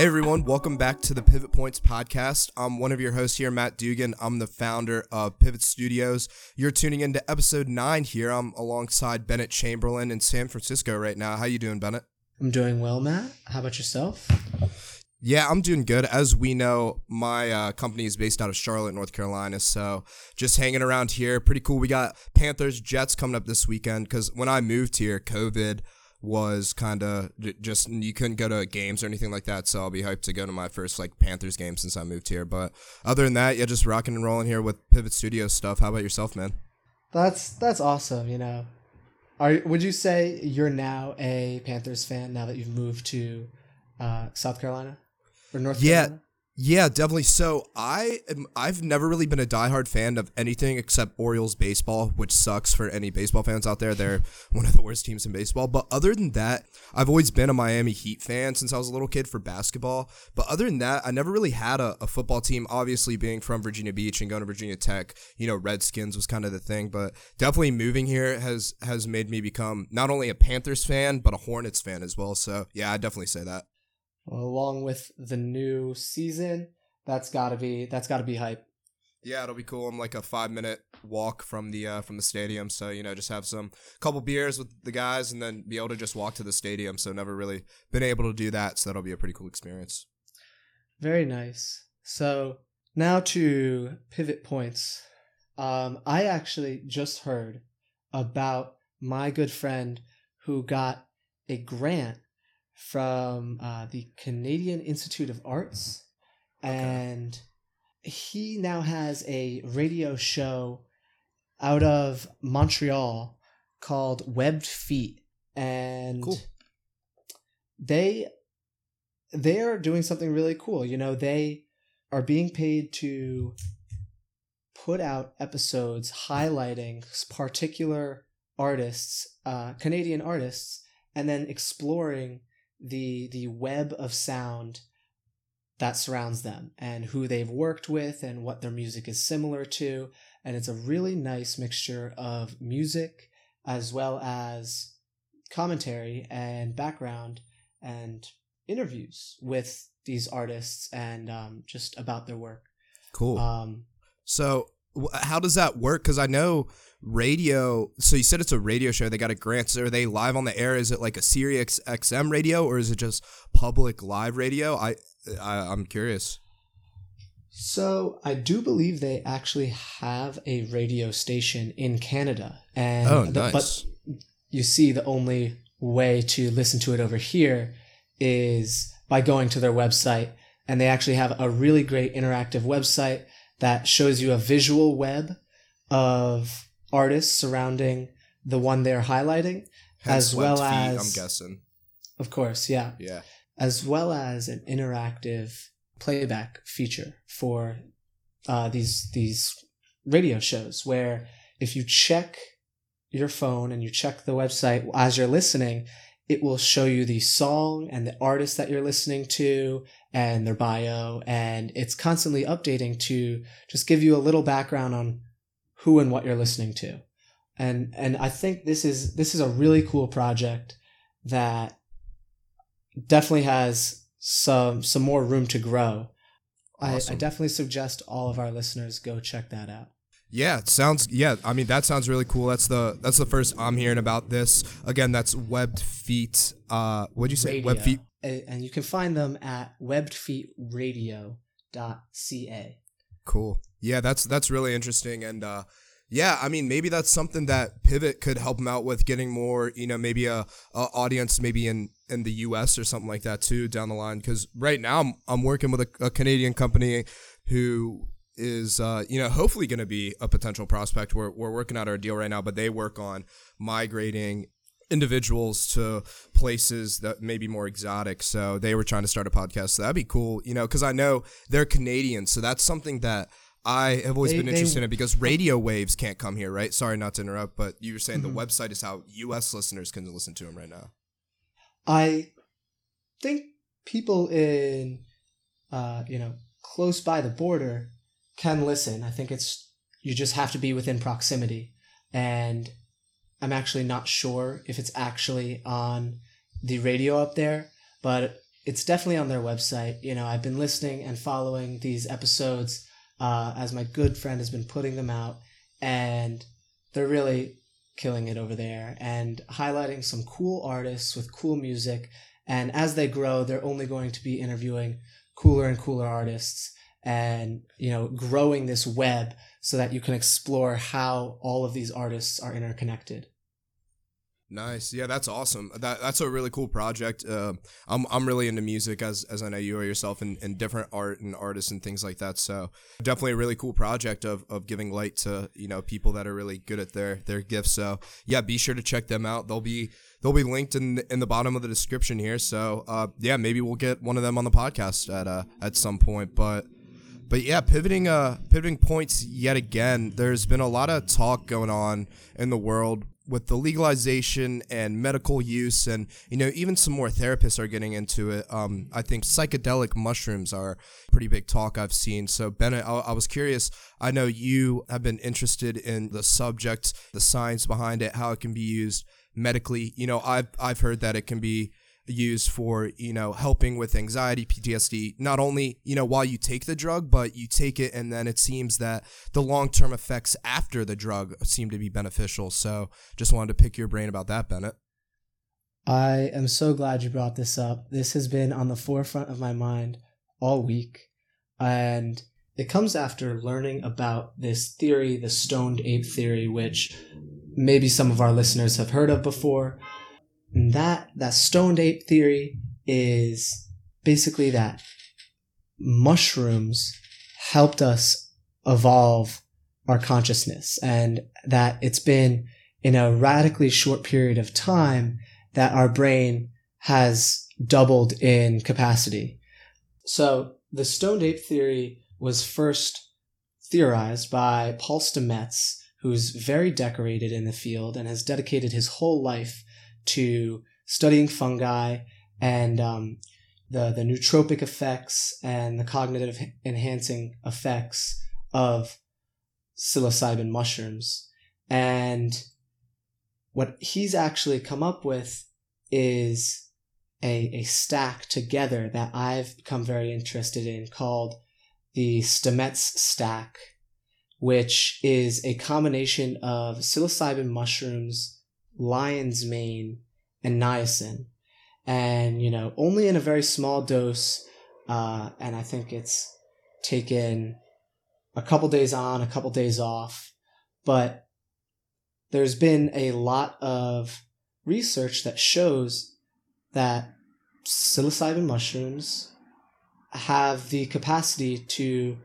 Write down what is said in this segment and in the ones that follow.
Hey everyone, welcome back to the Pivot Points podcast. I'm one of your hosts here, Matt Dugan. I'm the founder of Pivot Studios. You're tuning into episode nine here. I'm alongside Bennett Chamberlain in San Francisco right now. How you doing, Bennett? I'm doing well, Matt. How about yourself? Yeah, I'm doing good. As we know, my uh, company is based out of Charlotte, North Carolina. So just hanging around here. Pretty cool. We got Panthers, Jets coming up this weekend because when I moved here, COVID was kind of just you couldn't go to games or anything like that. So I'll be hyped to go to my first like Panthers game since I moved here. But other than that, yeah, just rocking and rolling here with Pivot Studio stuff. How about yourself, man? That's that's awesome. You know, are would you say you're now a Panthers fan now that you've moved to uh, South Carolina or North yeah, Carolina? Yeah, definitely. So I am, I've never really been a diehard fan of anything except Orioles baseball, which sucks for any baseball fans out there. They're one of the worst teams in baseball. But other than that, I've always been a Miami Heat fan since I was a little kid for basketball. But other than that, I never really had a, a football team. Obviously, being from Virginia Beach and going to Virginia Tech, you know, Redskins was kind of the thing. But definitely moving here has has made me become not only a Panthers fan but a Hornets fan as well. So yeah, I definitely say that along with the new season. That's gotta be that's gotta be hype. Yeah, it'll be cool. I'm like a five minute walk from the uh, from the stadium, so you know, just have some couple beers with the guys, and then be able to just walk to the stadium. So never really been able to do that, so that'll be a pretty cool experience. Very nice. So now to pivot points. Um, I actually just heard about my good friend who got a grant from uh, the Canadian Institute of Arts, okay. and he now has a radio show out of Montreal called Webbed Feet, and cool. they they are doing something really cool. You know, they are being paid to put out episodes highlighting particular artists, uh, Canadian artists, and then exploring the the web of sound that surrounds them and who they've worked with and what their music is similar to. And it's a really nice mixture of music as well as commentary and background and interviews with these artists and um, just about their work. Cool. Um, so how does that work? Because i know radio so you said it's a radio show they got a grant so are they live on the air? Is it like a sirius xm radio or is it just public live radio? I, I i'm curious. So i do believe they actually have a radio station in canada and oh, nice. but you see the only way to listen to it over here is by going to their website and they actually have a really great interactive website that shows you a visual web of artists surrounding the one they're highlighting, Hence as well feet, as I'm guessing. Of course, yeah. Yeah. As well as an interactive playback feature for uh, these these radio shows, where if you check your phone and you check the website as you're listening, it will show you the song and the artist that you're listening to and their bio, and it's constantly updating to just give you a little background on who and what you're listening to. And and I think this is this is a really cool project that definitely has some some more room to grow. Awesome. I, I definitely suggest all of our listeners go check that out. Yeah, it sounds yeah, I mean that sounds really cool. That's the that's the first I'm hearing about this. Again, that's Webbed Feet uh what'd you say? Radio. Webbed Feet and you can find them at webbedfeetradio.ca. Cool. Yeah, that's that's really interesting, and uh, yeah, I mean maybe that's something that Pivot could help them out with getting more, you know, maybe a, a audience maybe in in the U.S. or something like that too down the line. Because right now I'm I'm working with a, a Canadian company who is uh, you know hopefully going to be a potential prospect. We're we're working out our deal right now, but they work on migrating individuals to places that may be more exotic. So they were trying to start a podcast. So that'd be cool, you know, because I know they're Canadian. So that's something that I have always they, been interested they, in because radio waves can't come here, right? Sorry not to interrupt, but you were saying mm-hmm. the website is how U.S. listeners can listen to them right now. I think people in, uh, you know, close by the border can listen. I think it's you just have to be within proximity, and I'm actually not sure if it's actually on the radio up there, but it's definitely on their website. You know, I've been listening and following these episodes uh, as my good friend has been putting them out, and they're really killing it over there and highlighting some cool artists with cool music. And as they grow, they're only going to be interviewing cooler and cooler artists and you know growing this web so that you can explore how all of these artists are interconnected Nice. Yeah, that's awesome. That that's a really cool project. Uh, I'm I'm really into music as as I know you are yourself and, and different art and artists and things like that. So definitely a really cool project of, of giving light to, you know, people that are really good at their their gifts. So yeah, be sure to check them out. They'll be they'll be linked in the, in the bottom of the description here. So uh, yeah, maybe we'll get one of them on the podcast at uh at some point. But but yeah, pivoting uh pivoting points yet again. There's been a lot of talk going on in the world with the legalization and medical use, and you know, even some more therapists are getting into it. Um, I think psychedelic mushrooms are pretty big talk I've seen. So, Bennett, I, I was curious. I know you have been interested in the subject, the science behind it, how it can be used medically. You know, I've I've heard that it can be used for you know helping with anxiety ptsd not only you know while you take the drug but you take it and then it seems that the long-term effects after the drug seem to be beneficial. So just wanted to pick your brain about that bennett. I am so glad you brought this up. This has been on the forefront of my mind all week and it comes after learning about this theory the stoned ape theory which maybe some of our listeners have heard of before and that that stoned ape theory is basically that mushrooms helped us evolve our consciousness and that it's been in a radically short period of time that our brain has doubled in capacity. So the stoned ape theory was first theorized by Paul Stamets, who's very decorated in the field and has dedicated his whole life to studying fungi and um, the the nootropic effects and the cognitive enhancing effects of psilocybin mushrooms. And what he's actually come up with is a, a stack together that I've become very interested in called the Stamets stack, which is a combination of psilocybin mushrooms lion's mane, and niacin. And, you know, only in a very small dose. Uh, and I think it's taken a couple days on, a couple days off. But there's been a lot of research that shows that psilocybin mushrooms have the capacity to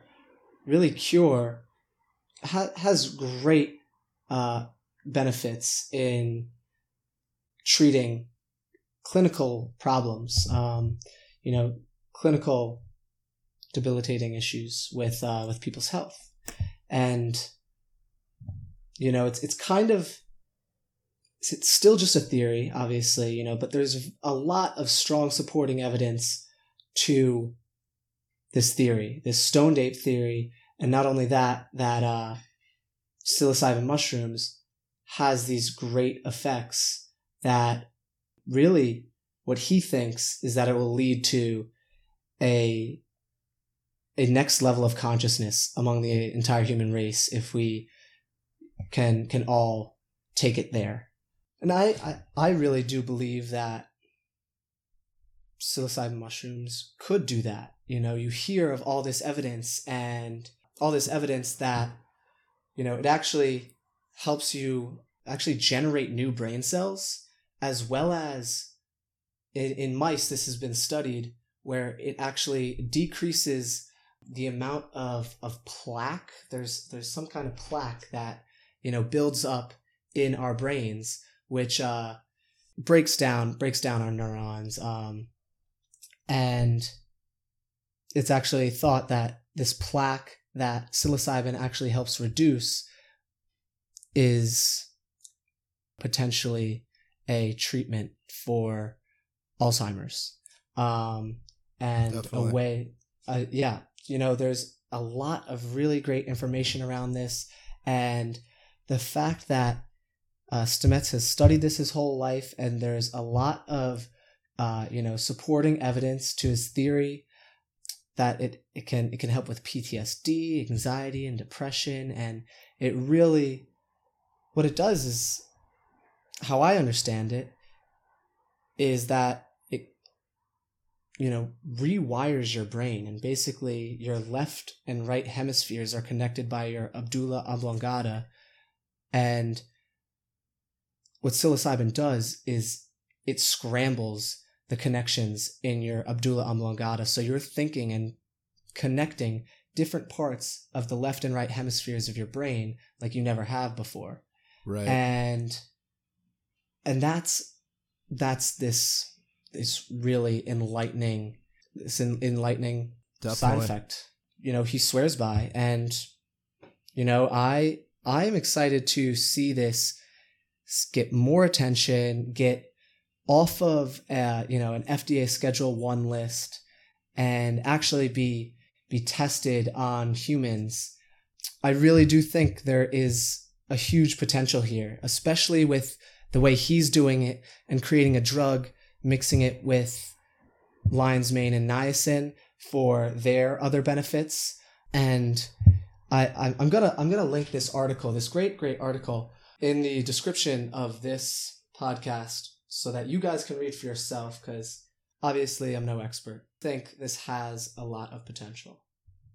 really cure ha- has great uh, benefits in treating clinical problems, um, you know, clinical debilitating issues with uh, with people's health, and you know, it's it's kind of it's still just a theory, obviously, you know, but there's a lot of strong supporting evidence to this theory, this stoned ape theory, and not only that, that uh, psilocybin mushrooms has these great effects that really what he thinks is that it will lead to a a next level of consciousness among the entire human race if we can can all take it there. And I, I, I really do believe that psilocybin mushrooms could do that. You know, you hear of all this evidence and all this evidence that, you know, it actually helps you actually generate new brain cells, as well as in, in mice, this has been studied where it actually decreases the amount of, of plaque. There's there's some kind of plaque that you know builds up in our brains, which uh, breaks down breaks down our neurons. Um, and it's actually thought that this plaque that psilocybin actually helps reduce is potentially a treatment for Alzheimer's. Um, and Definitely. a way, uh, yeah, you know, there's a lot of really great information around this. And the fact that uh, Stamets has studied this his whole life, and there's a lot of uh, you know, supporting evidence to his theory that it, it can it can help with PTSD, anxiety, and depression, and it really what it does is how I understand it is that it you know rewires your brain and basically your left and right hemispheres are connected by your medulla oblongata and what psilocybin does is it scrambles the connections in your medulla oblongata. So you're thinking and connecting different parts of the left and right hemispheres of your brain like you never have before. Right. And and that's that's this this really enlightening this enlightening Definitely. side effect. You know, he swears by and you know, I I am excited to see this get more attention, get off of uh, you know an FDA Schedule One list and actually be be tested on humans, I really do think there is a huge potential here, especially with the way he's doing it and creating a drug, mixing it with lion's mane and niacin for their other benefits. And I, I'm gonna I'm gonna link this article, this great great article, in the description of this podcast so that you guys can read for yourself because obviously I'm no expert. I think this has a lot of potential.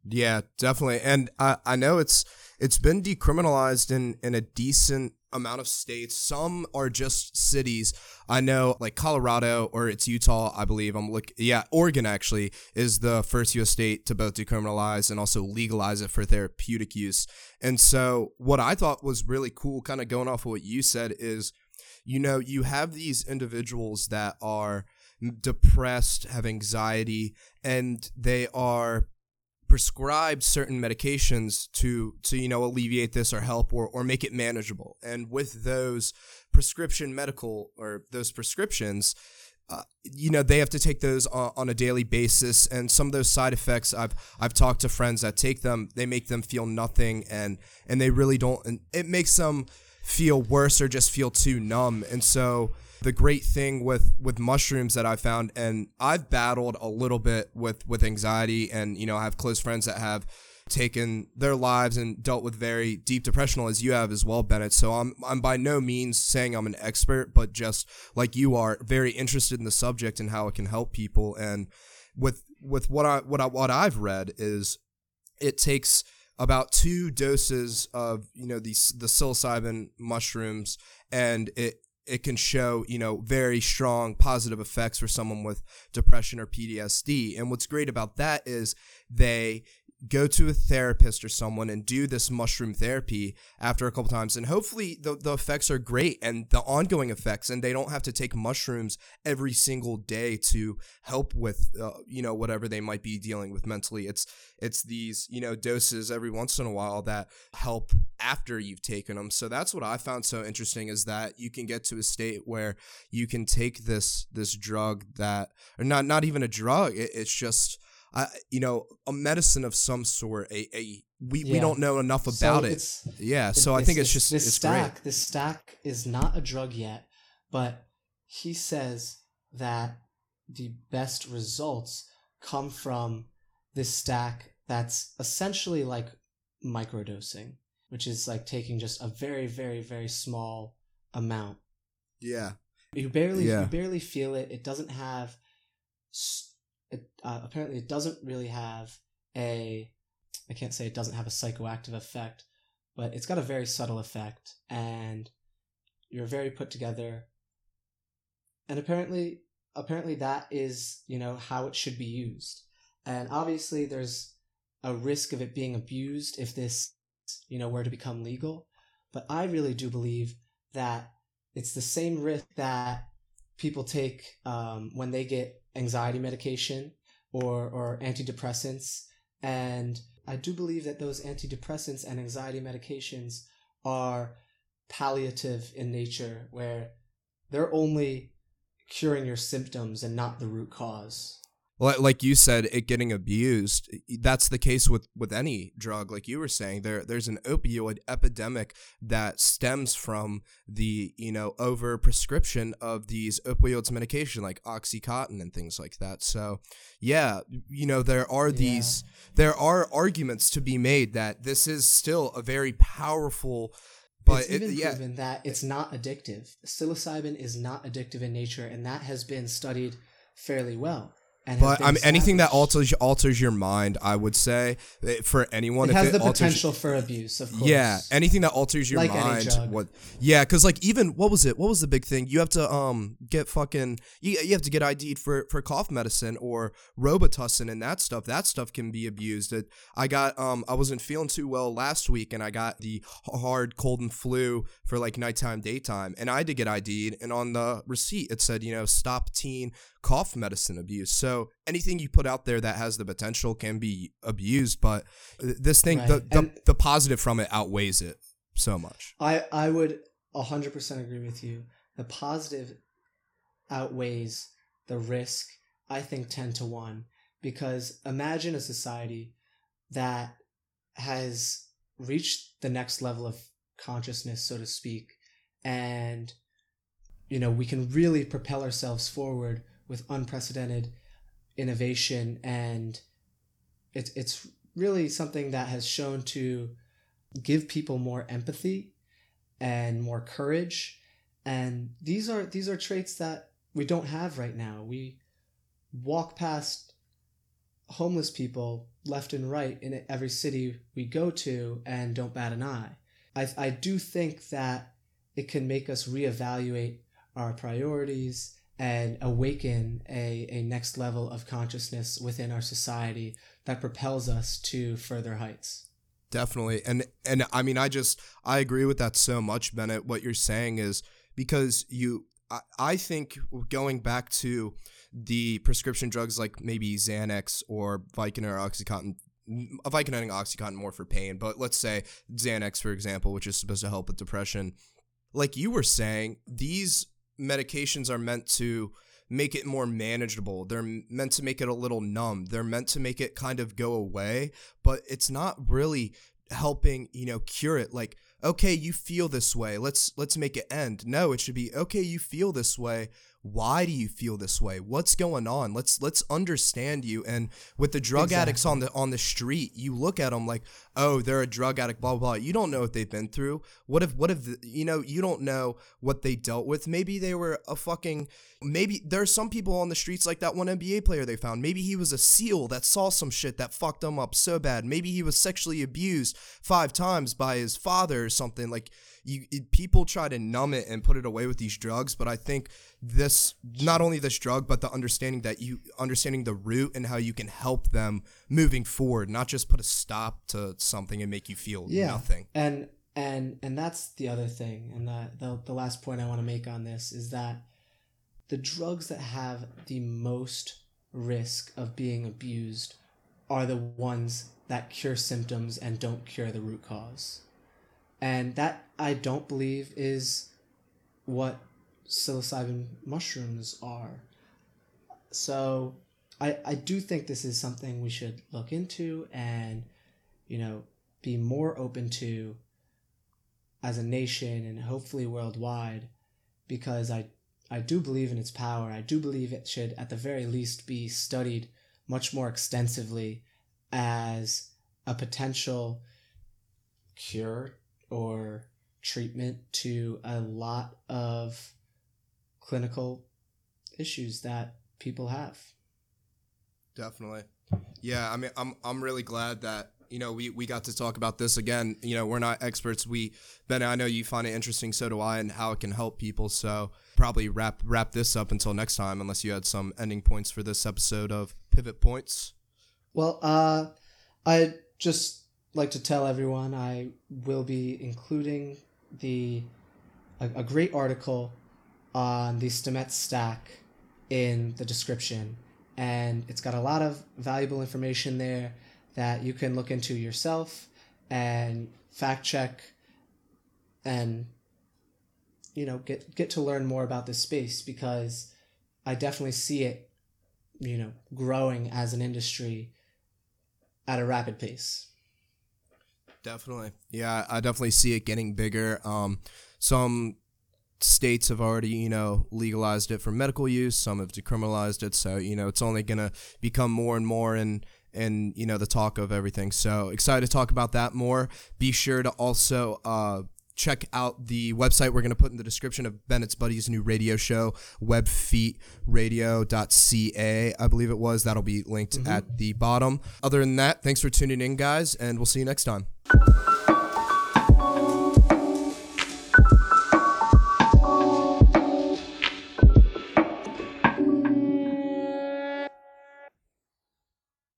Yeah, definitely. And I, I know it's it's been decriminalized in, in a decent amount of states. Some are just cities. I know like Colorado or it's Utah, I believe. I'm look yeah, Oregon actually is the first US state to both decriminalize and also legalize it for therapeutic use. And so what I thought was really cool, kind of going off of what you said, is you know, you have these individuals that are depressed, have anxiety, and they are prescribed certain medications to to you know alleviate this or help or or make it manageable. And with those prescription medical or those prescriptions, uh, you know they have to take those on, on, a daily basis and some of those side effects i've i've talked to friends that take them they make them feel nothing and and they really don't and it makes them feel worse or just feel too numb. And so the great thing with with mushrooms that I found and I've battled a little bit with with anxiety and you know I have close friends that have taken their lives and dealt with very deep depression as you have as well Bennett. So I'm I'm by no means saying I'm an expert but just like you are very interested in the subject and how it can help people. And with with what I what I what I've read is it takes about two doses of you know these the psilocybin mushrooms, and it it can show you know very strong positive effects for someone with depression or PTSD. And what's great about that is they go to a therapist or someone and do this mushroom therapy after a couple times and hopefully the, the effects are great and the ongoing effects and they don't have to take mushrooms every single day to help with uh, you know whatever they might be dealing with mentally. It's it's these you know doses every once in a while that help after you've taken them so that's what i found so interesting is that you can get to a state where you can take this this drug that or not not even a drug it, it's just uh, you know, a medicine of some sort. A, a we, yeah. we don't know enough about so it. Yeah, so I think it's just this it's stack. Great. This stack is not a drug yet, but he says that the best results come from this stack that's essentially like microdosing, which is like taking just a very, very, very small amount. Yeah. You barely, yeah. you barely feel it. It doesn't have it uh, apparently it doesn't really have a I can't say it doesn't have a psychoactive effect, but it's got a very subtle effect and you're very put together. And apparently apparently that is, you know, how it should be used. And obviously there's a risk of it being abused if this, you know, were to become legal, but I really do believe that it's the same risk that people take um, when they get anxiety medication or, or antidepressants. And I do believe that those antidepressants and anxiety medications are palliative in nature, where they're only curing your symptoms and not the root cause. Like you said it getting abused that's the case with with any drug like you were saying there there's an opioid epidemic that stems from the you know over prescription of these opioids medication like oxycontin and things like that so yeah you know there are these yeah. there are arguments to be made that this is still a very powerful but it's even it, yeah. proven that it's not addictive psilocybin is not addictive in nature and that has been studied fairly well but I mean, anything that alters alters your mind, I would say eh, for anyone, it has the alters, potential for abuse. Of course, yeah, anything that alters your like mind. What? Yeah, because like even what was it? What was the big thing? You have to um get fucking you, you have to get ID'd for for cough medicine or Robitussin and that stuff. That stuff can be abused. It, I got um I wasn't feeling too well last week, and I got the hard cold and flu for like nighttime, daytime, and I had to get ID'd. And on the receipt, it said you know stop teen cough medicine abuse. So anything you put out there that has the potential can be abused, but this thing, right. the, the, the positive from it outweighs it so much. I, I would 100% agree with you. The positive outweighs the risk, I think 10 to 1. Because imagine a society that has reached the next level of consciousness, so to speak, and you know we can really propel ourselves forward with unprecedented innovation and it's it's really something that has shown to give people more empathy and more courage. And these are these are traits that we don't have right now. We walk past homeless people left and right in every city we go to and don't bat an eye. I, I do think that it can make us reevaluate our priorities and awaken a, a next level of consciousness within our society that propels us to further heights. Definitely. And and i mean i just i agree with that so much bennett. What you're saying is because you i, I think going back to the prescription drugs like maybe xanax or vicodin or oxycontin mm, uh, vicodin and oxycontin more for pain but let's say xanax for example which is supposed to help with depression. Like you were saying these medications are meant to make it more manageable. They're meant to make it a little numb. They're meant to make it kind of go away, but it's not really helping, you know, cure it like okay, you feel this way. Let's let's make it end. No, it should be okay, you feel this way why do you feel this way what's going on let's let's understand you and with the drug exactly. addicts on the on the street you look at them like oh they're a drug addict blah, blah blah. You don't know what they've been through. What if what if you know you don't know what they dealt with. Maybe they were a fucking maybe there's some people on the streets like that one NBA player they found. Maybe he was a seal that saw some shit that fucked him up so bad. Maybe he was sexually abused five times by his father or something. Like you it, people try to numb it and put it away with these drugs but i think this not only this drug but the understanding that you understanding the root and how you can help them moving forward not just put a stop to something and make you feel yeah. nothing and and and that's the other thing and the, the the last point i want to make on this is that the drugs that have the most risk of being abused are the ones that cure symptoms and don't cure the root cause and that I don't believe is what psilocybin mushrooms are. So I I do think this is something we should look into and you know be more open to as a nation and hopefully worldwide because I I do believe in its power. I do believe it should at the very least be studied much more extensively as a potential cure or treatment to a lot of clinical issues that people have. Definitely. Yeah, I mean I'm I'm really glad that you know we, we got to talk about this again. You know, we're not experts. We Ben, I know you find it interesting, so do I, and how it can help people. So probably wrap wrap this up until next time, unless you had some ending points for this episode of Pivot Points. Well, uh I just like to tell everyone I will be including the a, a great article on the Stamets stack in the description, and it's got a lot of valuable information there that you can look into yourself and fact check and you know get get to learn more about this space because I definitely see it you know, growing as an industry at a rapid pace. Definitely. Yeah, I definitely see it getting bigger. Um, some states have already, you know, legalized it for medical use. Some have decriminalized it. So, you know, it's only going to become more and more and and you know the talk of everything. So excited to talk about that more. Be sure to also uh, check out the website we're going to put in the description of Bennett's Buddy's new radio show, webfeetradio.ca, I believe it was. That'll be linked mm-hmm. at the bottom. Other than that, thanks for tuning in, guys, and we'll see you next time.